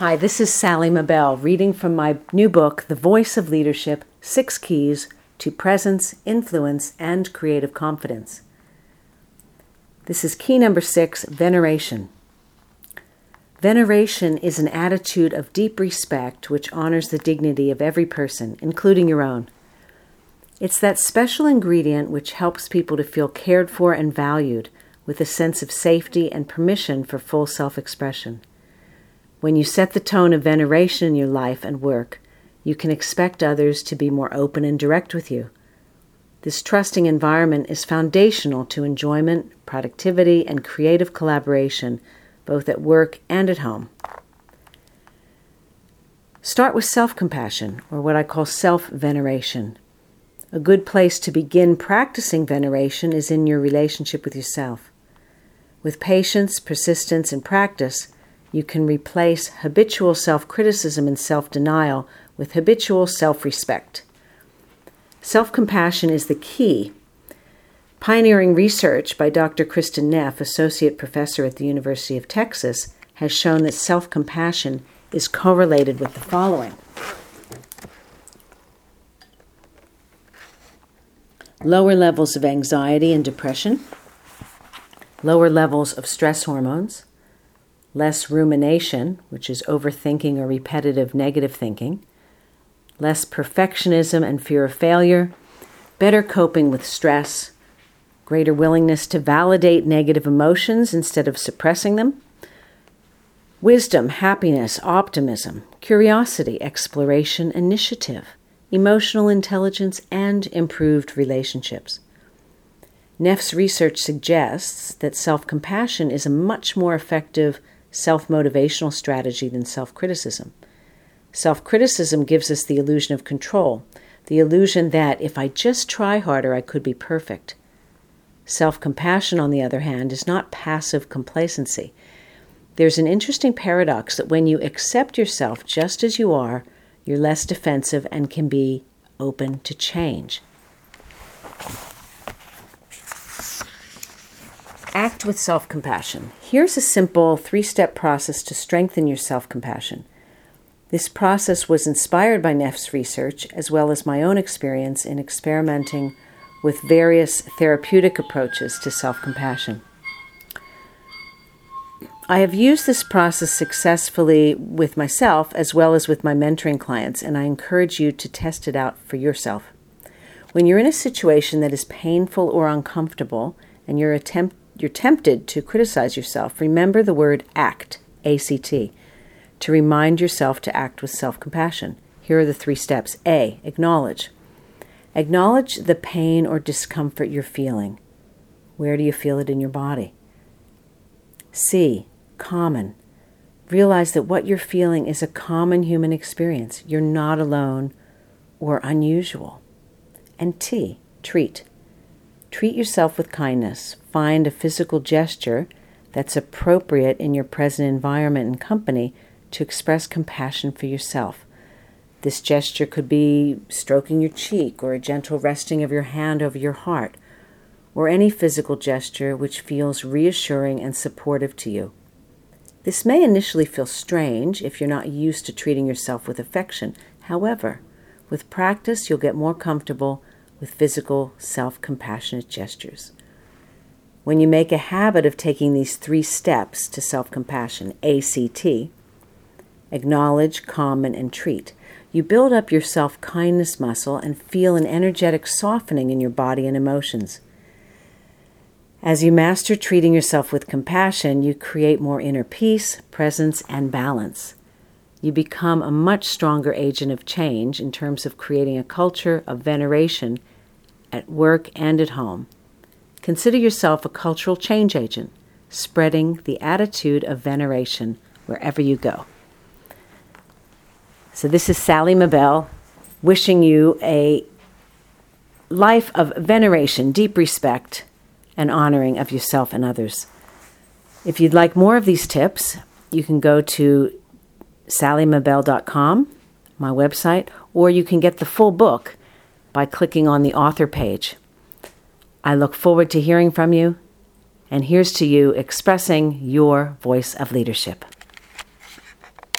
Hi, this is Sally Mabel reading from my new book, The Voice of Leadership Six Keys to Presence, Influence, and Creative Confidence. This is key number six veneration. Veneration is an attitude of deep respect which honors the dignity of every person, including your own. It's that special ingredient which helps people to feel cared for and valued with a sense of safety and permission for full self expression. When you set the tone of veneration in your life and work, you can expect others to be more open and direct with you. This trusting environment is foundational to enjoyment, productivity, and creative collaboration, both at work and at home. Start with self compassion, or what I call self veneration. A good place to begin practicing veneration is in your relationship with yourself. With patience, persistence, and practice, you can replace habitual self criticism and self denial with habitual self respect. Self compassion is the key. Pioneering research by Dr. Kristin Neff, Associate Professor at the University of Texas, has shown that self compassion is correlated with the following lower levels of anxiety and depression, lower levels of stress hormones less rumination, which is overthinking or repetitive negative thinking, less perfectionism and fear of failure, better coping with stress, greater willingness to validate negative emotions instead of suppressing them, wisdom, happiness, optimism, curiosity, exploration, initiative, emotional intelligence, and improved relationships. Neff's research suggests that self compassion is a much more effective self motivational strategy than self criticism. Self criticism gives us the illusion of control, the illusion that if I just try harder, I could be perfect. Self compassion, on the other hand, is not passive complacency. There's an interesting paradox that when you accept yourself just as you are, you're less defensive and can be open to change. Act with self compassion. Here's a simple three step process to strengthen your self compassion. This process was inspired by Neff's research as well as my own experience in experimenting with various therapeutic approaches to self compassion. I have used this process successfully with myself as well as with my mentoring clients, and I encourage you to test it out for yourself. When you're in a situation that is painful or uncomfortable and you're attempt, you're tempted to criticize yourself, remember the word act, A C T, to remind yourself to act with self compassion. Here are the three steps A. Acknowledge. Acknowledge the pain or discomfort you're feeling. Where do you feel it in your body? C. Common. Realize that what you're feeling is a common human experience. You're not alone or unusual. And T. Treat. Treat yourself with kindness. Find a physical gesture that's appropriate in your present environment and company to express compassion for yourself. This gesture could be stroking your cheek or a gentle resting of your hand over your heart, or any physical gesture which feels reassuring and supportive to you. This may initially feel strange if you're not used to treating yourself with affection. However, with practice, you'll get more comfortable with physical, self compassionate gestures. When you make a habit of taking these three steps to self compassion, ACT, acknowledge, comment, and treat, you build up your self kindness muscle and feel an energetic softening in your body and emotions. As you master treating yourself with compassion, you create more inner peace, presence, and balance you become a much stronger agent of change in terms of creating a culture of veneration at work and at home. Consider yourself a cultural change agent, spreading the attitude of veneration wherever you go. So, this is Sally Mabel wishing you a life of veneration, deep respect, and honoring of yourself and others. If you'd like more of these tips, you can go to sallymabel.com, my website, or you can get the full book by clicking on the author page. I look forward to hearing from you, and here's to you expressing your voice of leadership.